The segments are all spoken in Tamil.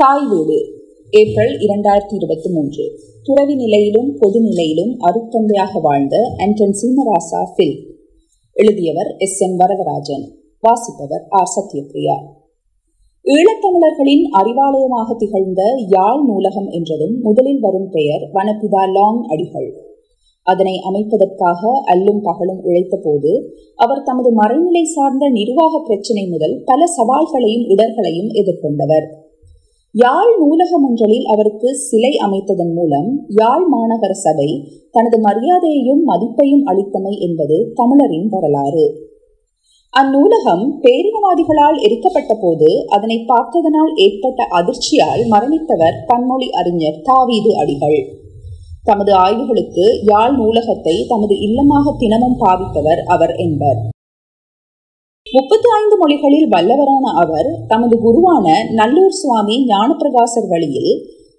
தாய் வீடு ஏப்ரல் இரண்டாயிரத்தி இருபத்தி மூன்று. துறவி நிலையிலும் பொது நிலையிலும் அருத்தந்தையாக வாழ்ந்த ஆண்டன் சீமராசா பில். எழுதியவர் எஸ். என். வரதராஜன். வாசிப்பவர் ஆர். சத்யபிரியா ஈழத்தமிழர்களின் அறிவாலயமாக திகழ்ந்த யாழ் நூலகம் என்றதும் முதலில் வரும் பெயர் வனப்பிதா லாங் அடிகள். அதனை அமைப்பதற்காக அல்லும் பகலும் உழைத்த போது அவர் தமது மறைநிலை சார்ந்த நிர்வாக பிரச்சினை முதல் பல சவால்களையும் இடர்களையும் எதிர்கொண்டவர். யாழ் நூலகம் ஒன்றலில் அவருக்கு சிலை அமைத்ததன் மூலம் யாழ் மாநகர சபை தனது மரியாதையையும் மதிப்பையும் அளித்தமை என்பது தமிழரின் வரலாறு. அந்நூலகம் பேரினவாதிகளால் எரிக்கப்பட்ட போது அதனை பார்த்ததனால் ஏற்பட்ட அதிர்ச்சியால் மரணித்தவர் பன்மொழி அறிஞர் தாவீது அடிகள். தமது ஆய்வுகளுக்கு யாழ் நூலகத்தை தமது இல்லமாக தினமும் பாவித்தவர் அவர் என்பர். முப்பத்தி ஐந்து மொழிகளில் வல்லவரான அவர் தமது குருவான நல்லூர் சுவாமி ஞானப்பிரகாசர் வழியில்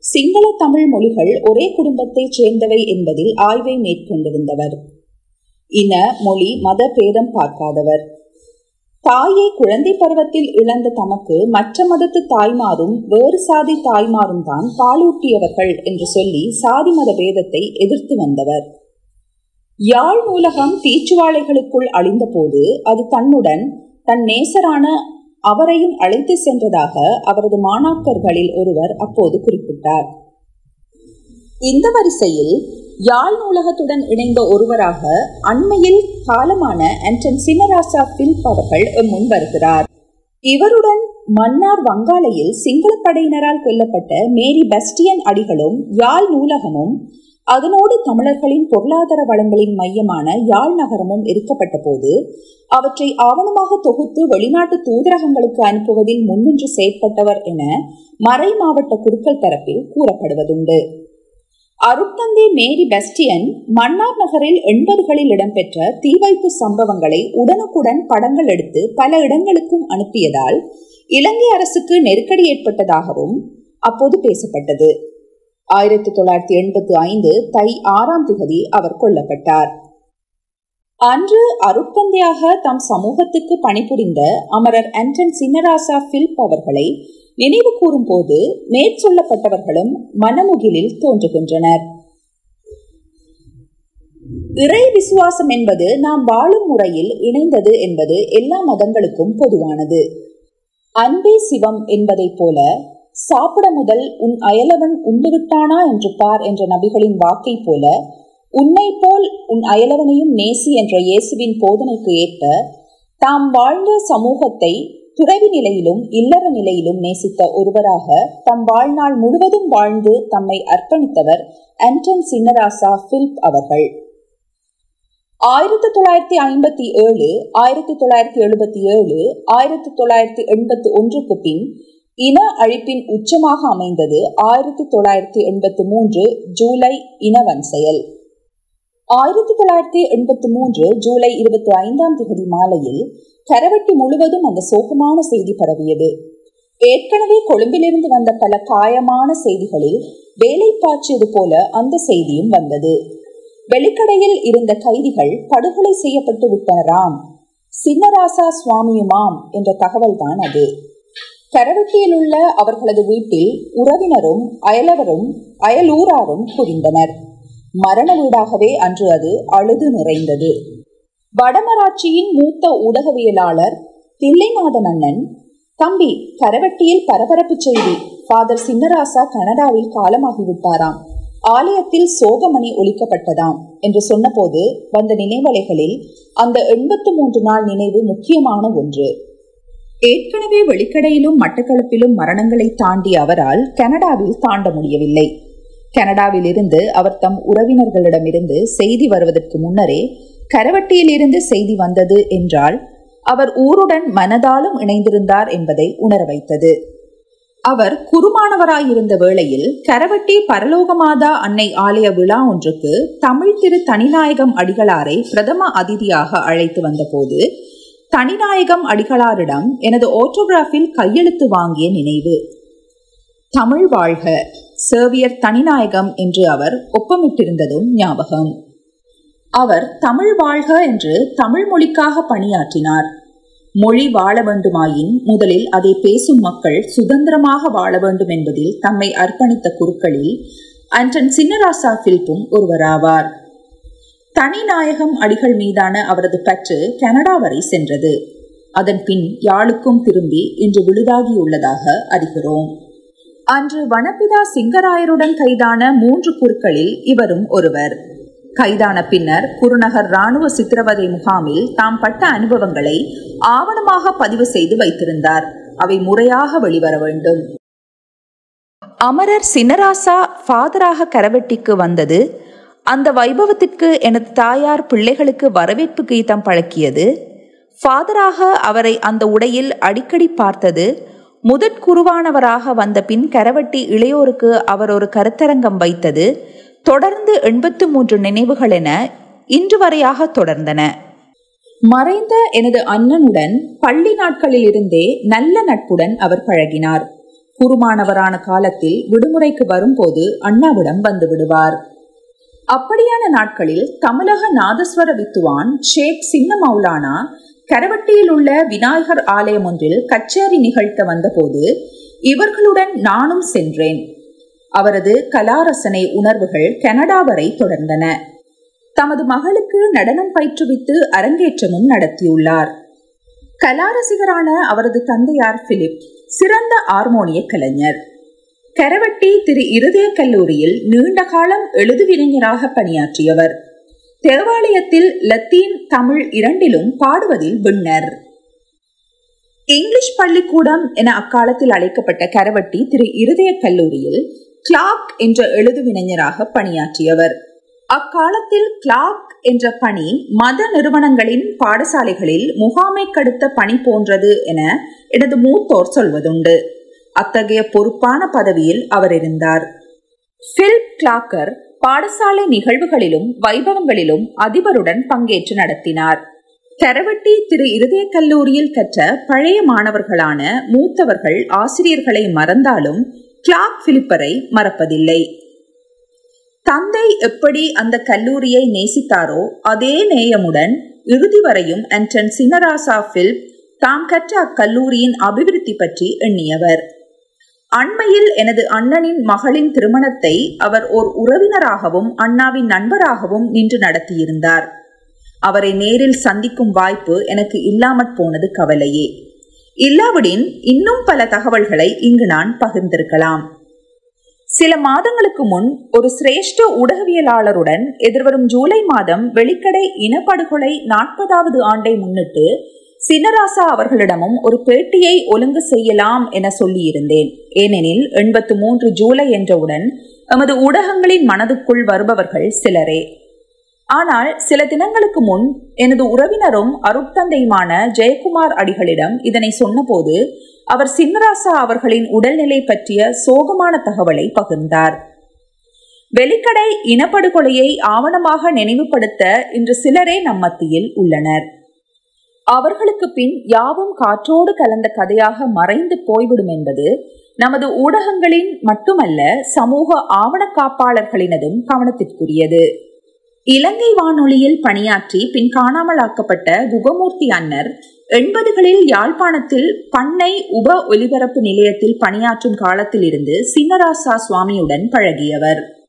சிங்கள தமிழ் மொழிகள் ஒரே குடும்பத்தைச் சேர்ந்தவை என்பதில் ஆய்வை மேற்கொண்டிருந்தவர். இன மொழி மத பேதம் பார்க்காதவர். தாயை குழந்தை பருவத்தில் இழந்த தமக்கு மற்ற மதத்து தாய்மாரும் வேறு சாதி தாய்மாரும் தான் பாலூட்டியவர்கள் என்று சொல்லி சாதி மத பேதத்தை எதிர்த்து வந்தவர். யாழ் நூலகம் தீச்சுவாளைகளுக்குள் அழிந்த போது அது தன்னுடன் தன் நேசரான அவரையும் அழைத்து சென்றதாக அவரது மாணாக்கர்களில் ஒருவர் அப்போது குறிப்பிட்டார். இந்த வரிசையில் யாழ் நூலகத்துடன் இணைந்த ஒருவராக அண்மையில் காலமான ஆண்டன் சின்னராசா பில்ப் அவர்கள் முன் வருகிறார். இவருடன் மன்னார் வங்காளையில் சிங்கள படையினரால் கொல்லப்பட்ட மேரி பஸ்டியன் அடிகளும் யாழ் நூலகமும் அதனோடு தமிழர்களின் பொருளாதார வளங்களின் மையமான யாழ் நகரமும் இருக்கப்பட்ட போது அவற்றை ஆவணமாக தொகுத்து வெளிநாட்டு தூதரகங்களுக்கு அனுப்புவதில் முன்னின்று செயற்பட்டவர் என மறை மாவட்ட குருக்கள் தரப்பில் கூறப்படுவதுண்டு. அருட்தந்தை மேரி பெஸ்டியன் மன்னார் நகரில் எண்பதுகளில் இடம்பெற்ற தீவைப்பு சம்பவங்களை உடனுக்குடன் படங்கள் எடுத்து பல இடங்களுக்கும் அனுப்பியதால் இலங்கை அரசுக்கு நெருக்கடி ஏற்பட்டதாகவும் அப்போது பேசப்பட்டது. ஆயிரத்தி தொள்ளாயிரத்தி எண்பத்தி ஐந்து தை ஆறாம் திகதி அவர் கொல்லப்பட்டார். அன்று அருட்தந்தையாக தம் சமூகத்துக்கு பணிபுரிந்த அமரர் அன்டன் சின்னராசா பிலிப் அவர்களை நினைவு கூறும் போது மேற்சொல்லப்பட்டவர்களும் மனமுகிலில் தோன்றுகின்றனர். இறை விசுவாசம் என்பது நாம் வாழும் முறையில் இணைந்தது என்பது எல்லா மதங்களுக்கும் பொதுவானது. அன்பே சிவம் என்பதைப் போல சாப்பிட முதல் உன் அயலவன் உண்டுவிட்டானா என்று பார் என்ற நபிகளின் வாக்கை போல உன்னை போல் உன் அயலவனையும் நேசி என்ற இயேசுவின் போதனைக்கு ஏற்ப தாம் வாழ்ந்த சமூகத்தை துறவி நிலையிலும் இல்லற நிலையிலும் நேசித்த ஒருவராக தம் வாழ்நாள் முழுவதும் வாழ்ந்து தம்மை அர்ப்பணித்தவர் ஆண்டன் சின்னராசா பிலிப் அவர்கள். ஆயிரத்தி தொள்ளாயிரத்தி ஐம்பத்தி ஏழு ஆயிரத்தி தொள்ளாயிரத்தி எழுபத்தி ஏழு ஆயிரத்தி தொள்ளாயிரத்தி எண்பத்தி ஒன்றுக்கு பின் இன அழிப்பின் உச்சமாக அமைந்தது ஆயிரத்தி தொள்ளாயிரத்தி எண்பத்தி மூன்று ஜூலை இனவன் செயல். ஆயிரத்தி தொள்ளாயிரத்தி எண்பத்தி மூன்று ஜூலை இருபத்தி ஐந்தாம் தேதி மாலையில் கரவட்டி முழுவதும் அந்த சோகமான செய்தி பரவியது. ஏற்கனவே கொழும்பிலிருந்து வந்த பல காயமான செய்திகளில் வேலை பாய்ச்சியது போல அந்த செய்தியும் வந்தது. வெளிக்கடையில் இருந்த கைதிகள் படுகொலை செய்யப்பட்டு விட்டனராம். சின்னராசா சுவாமியுமாம் என்ற தகவல்தான் அது. கரவட்டியில் உள்ள அவர்களது வீட்டில் உறவினரும் அயலவரும் அயலூராரும் புரிந்தனர் மரண வீடாகவே அன்று அது அழுது நிறைந்தது. வடமராட்சியின் மூத்த ஊடகவியலாளர் தில்லைநாதன் அண்ணன் தம்பி கரவட்டியில் பரபரப்பு செய்தி ஃபாதர் சின்னராசா கனடாவில் காலமாகிவிட்டாராம். ஆலயத்தில் சோகமணி ஒலிக்கப்பட்டதாம் என்று சொன்னபோது வந்த நினைவலைகளில் அந்த எண்பத்து மூன்று நாள் நினைவு முக்கியமான ஒன்று. ஏற்கனவே வெளிக்கடையிலும் மட்டக்களப்பிலும் மரணங்களை தாண்டிய அவரால் கனடாவில் தாண்ட முடியவில்லை. கனடாவில் இருந்து அவர் தம் உறவினர்களிடமிருந்து செய்தி வருவதற்கு முன்னரே கரவட்டியிலிருந்து செய்தி வந்தது என்றால் அவர் ஊருடன் மனதாலும் இணைந்திருந்தார் என்பதை உணர வைத்தது. அவர் குருமானவராயிருந்த வேளையில் கரவட்டி பரலோகமாதா அன்னை ஆலய விழா ஒன்றுக்கு தமிழ் திரு தனிநாயகம் அடிகளாரை பிரதம அதிதியாக அழைத்து வந்தபோது தனிநாயகம் அடிகளாரிடம் எனது ஓட்டோகிராஃபில் கையெழுத்து வாங்கிய நினைவு. தமிழ் வாழ்க. சேவியர் தனிநாயகம் என்று அவர் ஒப்பமிட்டிருந்ததும் ஞாபகம். அவர் தமிழ் வாழ்க என்று தமிழ் மொழிக்காக பணியாற்றினார். மொழி வாழ வேண்டுமாயின் முதலில் அதை பேசும் மக்கள் சுதந்திரமாக வாழ வேண்டும் என்பதில் தம்மை அர்ப்பணித்த குருக்களில் அன்றன் சின்னராசா பில்பும் ஒருவராவார். தனிநாயகம் அடிகள் மீதான அவரது பற்று கனடா வரை சென்றது. அதன் பின் யாழுக்கும் திரும்பி இன்று விழுதாகியுள்ளதாக அறிகிறோம். அன்று வனப்பிதா சிங்கராயருடன் கைதான மூன்று குருக்களில் இவரும் ஒருவர். கைதான பின்னர் குருநகர் ராணுவ சித்திரவதை முகாமில் தாம் பட்ட அனுபவங்களை ஆவணமாக பதிவு செய்து வைத்திருந்தார். அவை முறையாக வெளிவர வேண்டும். அமரர் சின்னராசா ஃபாதராக கரவெட்டிக்கு வந்தது அந்த வைபவத்திற்கு எனது தாயார் பிள்ளைகளுக்கு வரவேற்பு கீதம் பழக்கியது. ஃபாதராக அவரை அந்த உடையில் அடிக்கடி பார்த்தது. முதற் குருவானவராக வந்த பின் கரவட்டி இளையோருக்கு அவர் ஒரு கருத்தரங்கம் வைத்தது. தொடர்ந்து எண்பத்து மூன்று நினைவுகள் என இன்று வரையாக தொடர்ந்தன. மறைந்த எனது அண்ணனுடன் பள்ளி நாட்களில் இருந்தே நல்ல நட்புடன் அவர் பழகினார். குருமானவரான காலத்தில் விடுமுறைக்கு வரும்போது அண்ணாவிடம் வந்து விடுவார். அப்படியான நாட்களில் தமிழக நாதஸ்வர வித்துவான் ஷேக் சின்ன மௌலானா கரவட்டியில் உள்ள விநாயகர் ஆலயம் ஒன்றில் கச்சேரி நிகழ்த்த வந்தபோது இவர்களுடன் நானும் சென்றேன். அவரது கலாரசனை உணர்வுகள் கனடா வரை தொடர்ந்தன. தமது மகளுக்கு நடனம் பயிற்றுவித்து அரங்கேற்றமும் நடத்தியுள்ளார். கலாரசிகரான அவரது தந்தையார் பிலிப் சிறந்த ஆர்மோனிய கலைஞர். கரவட்டி திரு இருதய கல்லூரியில் நீண்ட காலம் எழுதுவினைஞராக பணியாற்றியவர். தேவாலயத்தில் லத்தீன் தமிழ் இரண்டிலும் பாடுவதில் விண்ணர். இங்கிலீஷ் பள்ளிக்கூடம் என அக்காலத்தில் அழைக்கப்பட்ட கரவட்டி திரு இருதய கல்லூரியில் கிளாக் என்ற எழுதுவினைஞராக பணியாற்றியவர். அக்காலத்தில் கிளாக் என்ற பணி மத நிறுவனங்களின் பாடசாலைகளில் முகாமை கடுத்த பணி போன்றது என எனது மூத்தோர் சொல்வதுண்டு. அத்தகைய பொறுப்பான பதவியில் அவர் இருந்தார். பில் கிளாக்கர் பாடசாலை நிகழ்வுகளிலும் வைபவங்களிலும் அதிபருடன் பங்கேற்று நடத்தினார். கரவட்டி திரு இருதய கல்லூரியில் கற்ற பழைய மாணவர்களான மூத்தவர்கள் ஆசிரியர்களை மறந்தாலும் கிளாக் பிலிப்பரை மறப்பதில்லை. தந்தை எப்படி அந்த கல்லூரியை நேசித்தாரோ அதே நேயமுடன் இறுதி வரையும் அண்டன் சின்னராசா பிலிப் தாம் கற்ற அக்கல்லூரியின் அபிவிருத்தி பற்றி எண்ணியவர். அண்மையில் எனது அண்ணனின் மகளின் திருமணத்தை அவர் ஓர் உறவினராகவும் அண்ணாவின் நண்பராகவும் நின்று நடத்தியிருந்தார். அவரை நேரில் சந்திக்கும் வாய்ப்பு எனக்கு இல்லாமற் போனது கவலையே. இல்லாவிடின் இன்னும் பல தகவல்களை இங்கு நான் பகிர்ந்திருக்கலாம். சில மாதங்களுக்கு முன் ஒரு சிரேஷ்ட ஊடகவியலாளருடன் எதிர்வரும் ஜூலை மாதம் வெளிக்கடை இனப்படுகொலை நாற்பதாவது ஆண்டை முன்னிட்டு சின்னராசா அவர்களிடமும் ஒரு பேட்டியை ஒழுங்கு செய்யலாம் என சொல்லியிருந்தேன். ஏனெனில் எண்பத்து மூன்று ஜூலை என்றவுடன் எமது ஊடகங்களின் மனதுக்குள் வருபவர்கள் சிலரே. ஆனால் சில தினங்களுக்கு முன் எனது உறவினரும் அருட்தந்தையுமான ஜெயக்குமார் அடிகளிடம் இதனை சொன்னபோது அவர் சின்னராசா அவர்களின் உடல்நிலை பற்றிய சோகமான தகவலை பகிர்ந்தார். வெளிக்கடை இனப்படுகொலையை ஆவணமாக நினைவுபடுத்த இன்று சிலரே நம் மத்தியில் உள்ளனர். அவர்களுக்கு பின் யாவும் காற்றோடு கலந்த கதையாக மறைந்து போய்விடும் என்பது நமது ஊடகங்களின் மட்டுமல்ல சமூக ஆவண காப்பாளர்களினதும் கவனத்திற்குரியது. இலங்கை வானொலியில் பணியாற்றி பின் காணாமலாக்கப்பட்ட குகமூர்த்தி அன்னர் எண்பதுகளில் யாழ்ப்பாணத்தில் பண்ணை உப ஒலிபரப்பு நிலையத்தில் பணியாற்றும் காலத்திலிருந்து சிங்கராசா சின்னராசா சுவாமியுடன் பழகியவர்.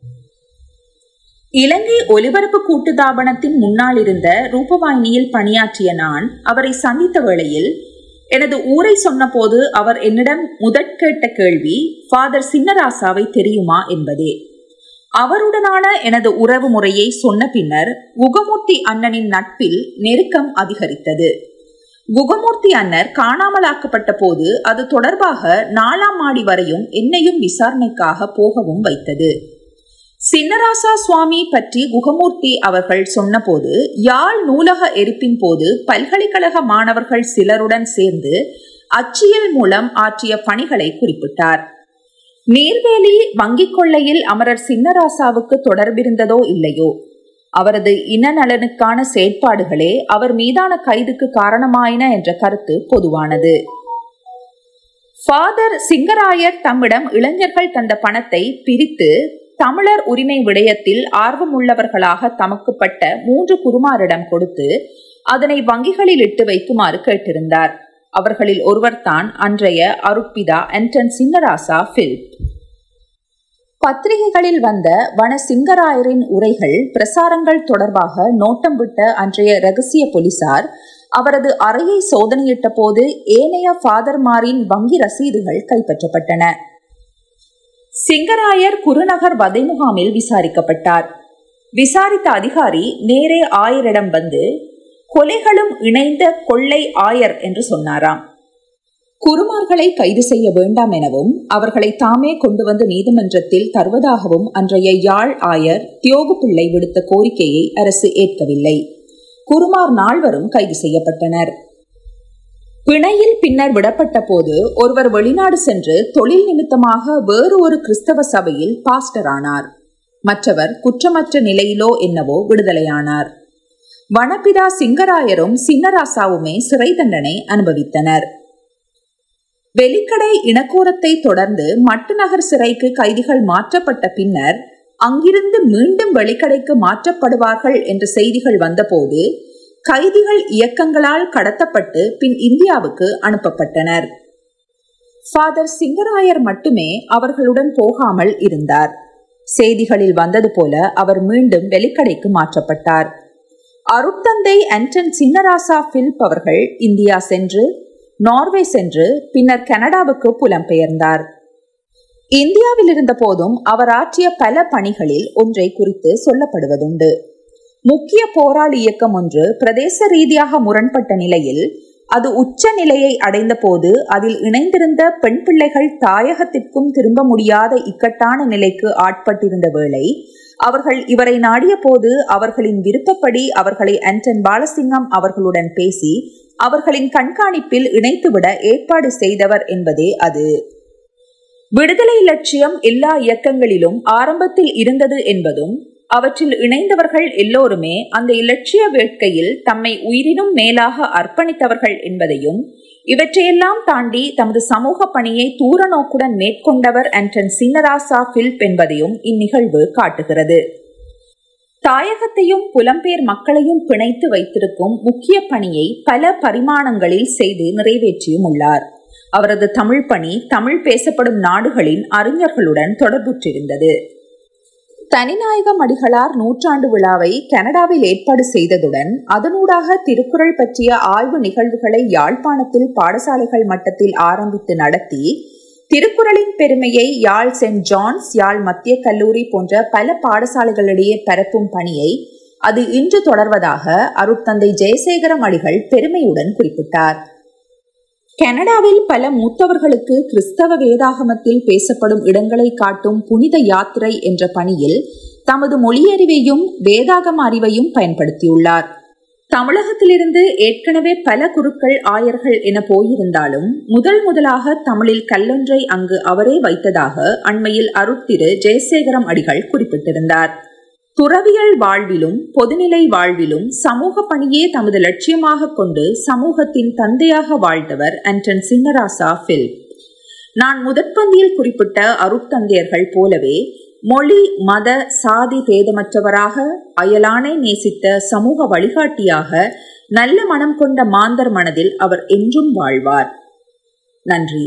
இலங்கை ஒலிபரப்பு கூட்டுத்தாபனத்தின் முன்னால் இருந்த ரூபவாயினியில் பணியாற்றிய நான் அவரை சந்தித்த வேளையில் எனது ஊரை சொன்னபோது அவர் என்னிடம் முதற் கேட்ட கேள்வி ஃபாதர் சின்னராசாவை தெரியுமா? என்பதே. அவருடனான எனது உறவு முறையை சொன்ன பின்னர் குகமூர்த்தி அண்ணனின் நட்பில் நெருக்கம் அதிகரித்தது. குகமூர்த்தி அன்னர் காணாமலாக்கப்பட்ட போது அது தொடர்பாக நாலாம் மாடி வரையும் என்னையும் விசாரணைக்காக போகவும் வைத்தது. சின்னராசா சுவாமி பற்றி குகமூர்த்தி அவர்கள் சொன்னபோது யாழ் நூலக எரிப்பின் போது பல்கலைக்கழக மாணவர்கள் சிலருடன் சேர்ந்து அச்சியல் மூலம் ஆற்றிய பணிகளை குறிப்பிட்டார். நீர்வேலி வங்கிக் கொள்ளையில் அமரர் சின்னராசாவுக்கு தொடர்பிருந்ததோ இல்லையோ? அவரது இன நலனுக்கான செயற்பாடுகளே அவர் மீதான கைதுக்கு காரணமாயின என்ற கருத்து பொதுவானது. ஃபாதர் சிங்கராயர் தம்மிடம் இளைஞர்கள் தந்த பணத்தை பிரித்து தமிழர் உரிமை விடயத்தில் ஆர்வமுள்ளவர்களாக தமக்குப்பட்ட மூன்று குருமாரிடம் கொடுத்து அதனை வங்கிகளில் இட்டு வைக்குமாறு கேட்டிருந்தார். அவர்களில் ஒருவர்தான் அன்றைய அருட்பிதா அண்டன் சிங்கராசா பிலிப். பத்திரிகைகளில் வந்த வன சிங்கராயரின் உரைகள் பிரசாரங்கள் தொடர்பாக நோட்டம் விட்ட அன்றைய ரகசிய போலீசார் அவரது அறையை சோதனையிட்ட போது ஏனைய ஃபாதர்மாரின் வங்கி ரசீதுகள் கைப்பற்றப்பட்டன. சிங்கராயர் குருநகர் வதை முகாமில் விசாரிக்கப்பட்டார். விசாரித்த அதிகாரி நேரே ஆயரிடம் வந்து கொலைகளும் இணைந்த கொள்ளை ஆயர் என்று சொன்னாராம். குருமார்களை கைது செய்ய வேண்டாம் எனவும் அவர்களை தாமே கொண்டு வந்து நீதிமன்றத்தில் தருவதாகவும் அன்றைய யாழ் ஆயர் தியோகு பிள்ளை விடுத்த கோரிக்கையை அரசு ஏற்கவில்லை. குருமார் நால்வரும் கைது செய்யப்பட்டனர். பிணையில் பின்னர் விடப்பட்ட போது ஒருவர் வெளிநாடு சென்று தொழில் நிமித்தமாக வேறு ஒரு கிறிஸ்தவ சபையில் பாஸ்டர் ஆனார். மற்றவர் குற்றமற்ற நிலையிலோ என்னவோ விடுதலையானார். வனப்பிதா சிங்கராயரும் சின்னராசாவுமே சிறை தண்டனை அனுபவித்தனர். வெலிக்கடை இனக்கூரத்தை தொடர்ந்து மட்டுநகர் சிறைக்கு கைதிகள் மாற்றப்பட்ட பின்னர் அங்கிருந்து மீண்டும் வெளிக்கடைக்கு மாற்றப்படுவார்கள் என்ற செய்திகள் வந்தபோது கைதிகள் இயக்கங்களால் கடத்தப்பட்டு பின் இந்தியாவுக்கு அனுப்பப்பட்டனர். ஃபாதர் சிங்கராயர் மட்டுமே அவர்களுடன் போகாமல் இருந்தார். செய்திகளில் வந்தது போல அவர் மீண்டும் வெளிக்கடைக்கு மாற்றப்பட்டார். அருட்தந்தை அண்டன் சின்னராசா பிலிப் அவர்கள் இந்தியா சென்று நார்வே சென்று பின்னர் கனடாவுக்கு புலம்பெயர்ந்தார். இந்தியாவில் இருந்த போதும் அவர் ஆற்றிய பல பணிகளில் ஒன்றை குறித்து சொல்லப்படுவதுண்டு. முக்கிய போராளி இயக்கம் ஒன்று பிரதேச ரீதியாக முரண்பட்ட நிலையில் அது உச்ச நிலையை அடைந்த போது அதில் இணைந்திருந்த பெண் பிள்ளைகள் தாயகத்திற்கும் திரும்ப முடியாத இக்கட்டான நிலைக்கு ஆட்பட்டிருந்த வேளை அவர்கள் இவரை நாடிய போது அவர்களின் விருப்பப்படி அவர்களை அண்டன் பாலசிங்கம் அவர்களுடன் பேசி அவர்களின் கண்காணிப்பில் இணைத்துவிட ஏற்பாடு செய்தவர் என்பதே அது. விடுதலை லட்சியம் எல்லா இயக்கங்களிலும் ஆரம்பத்தில் இருந்தது என்பதும் அவற்றில் இணைந்தவர்கள் எல்லோருமே அந்த இலட்சிய வேட்கையில் தம்மை உயிரினும் மேலாக அர்ப்பணித்தவர்கள் என்பதையும் இவற்றையெல்லாம் தாண்டி தமது சமூக பணியை தூர நோக்குடன் மேற்கொண்டவர் அண்டன் சின்னராசா பில்ப் என்பதையும் இந்நிகழ்வு காட்டுகிறது. தாயகத்தையும் புலம்பெயர் மக்களையும் பிணைத்து வைத்திருக்கும் முக்கிய பணியை பல பரிமாணங்களில் செய்து நிறைவேற்றியும் உள்ளார். அவரது தமிழ் பணி தமிழ் பேசப்படும் நாடுகளின் அறிஞர்களுடன் தொடர்புற்றிருந்தது. தனிநாயகம் அடிகளார் நூற்றாண்டு விழாவை கனடாவில் ஏற்பாடு செய்ததுடன் அதனூடாக திருக்குறள் பற்றிய ஆய்வு நிகழ்வுகளை யாழ்ப்பாணத்தில் பாடசாலைகள் மட்டத்தில் ஆரம்பித்து நடத்தி திருக்குறளின் பெருமையை யாழ் சென்ட் ஜான்ஸ் யாழ் மத்திய கல்லூரி போன்ற பல பாடசாலைகளிடையே பரப்பும் பணியை அது இன்று தொடர்வதாக அருட்தந்தை ஜெயசேகரம் அடிகள் பெருமையுடன் குறிப்பிட்டார். கனடாவில் பல மூத்தவர்களுக்கு கிறிஸ்தவ வேதாகமத்தில் பேசப்படும் இடங்களை காட்டும் புனித யாத்திரை என்ற பணியில் தமது மொழியறிவையும் வேதாகம அறிவையும் பயன்படுத்தியுள்ளார். தமிழகத்திலிருந்து ஏற்கனவே பல குருக்கள் ஆயர்கள் என போயிருந்தாலும் முதல் முதலாக தமிழில் கல்லொன்றை அங்கு அவரே வைத்ததாக அண்மையில் அருட்திரு ஜெயசேகரம் அடிகள் குறிப்பிட்டிருந்தார். துறவியல் வாழ்விலும் பொதுநிலை வாழ்விலும் சமூக பணியே தமது லட்சியமாக கொண்டு சமூகத்தின் தந்தையாக வாழ்ந்தவர் அண்டன் சின்னராசா ஃபில். நான் முதற்பந்தியில் குறிப்பிட்ட அருட்தந்தையர்கள் போலவே மொழி மத சாதி பேதமற்றவராக அயலானை நேசித்த சமூக வழிகாட்டியாக நல்ல மனம் கொண்ட மாந்தர் மனதில் அவர் என்றும் வாழ்வார். நன்றி.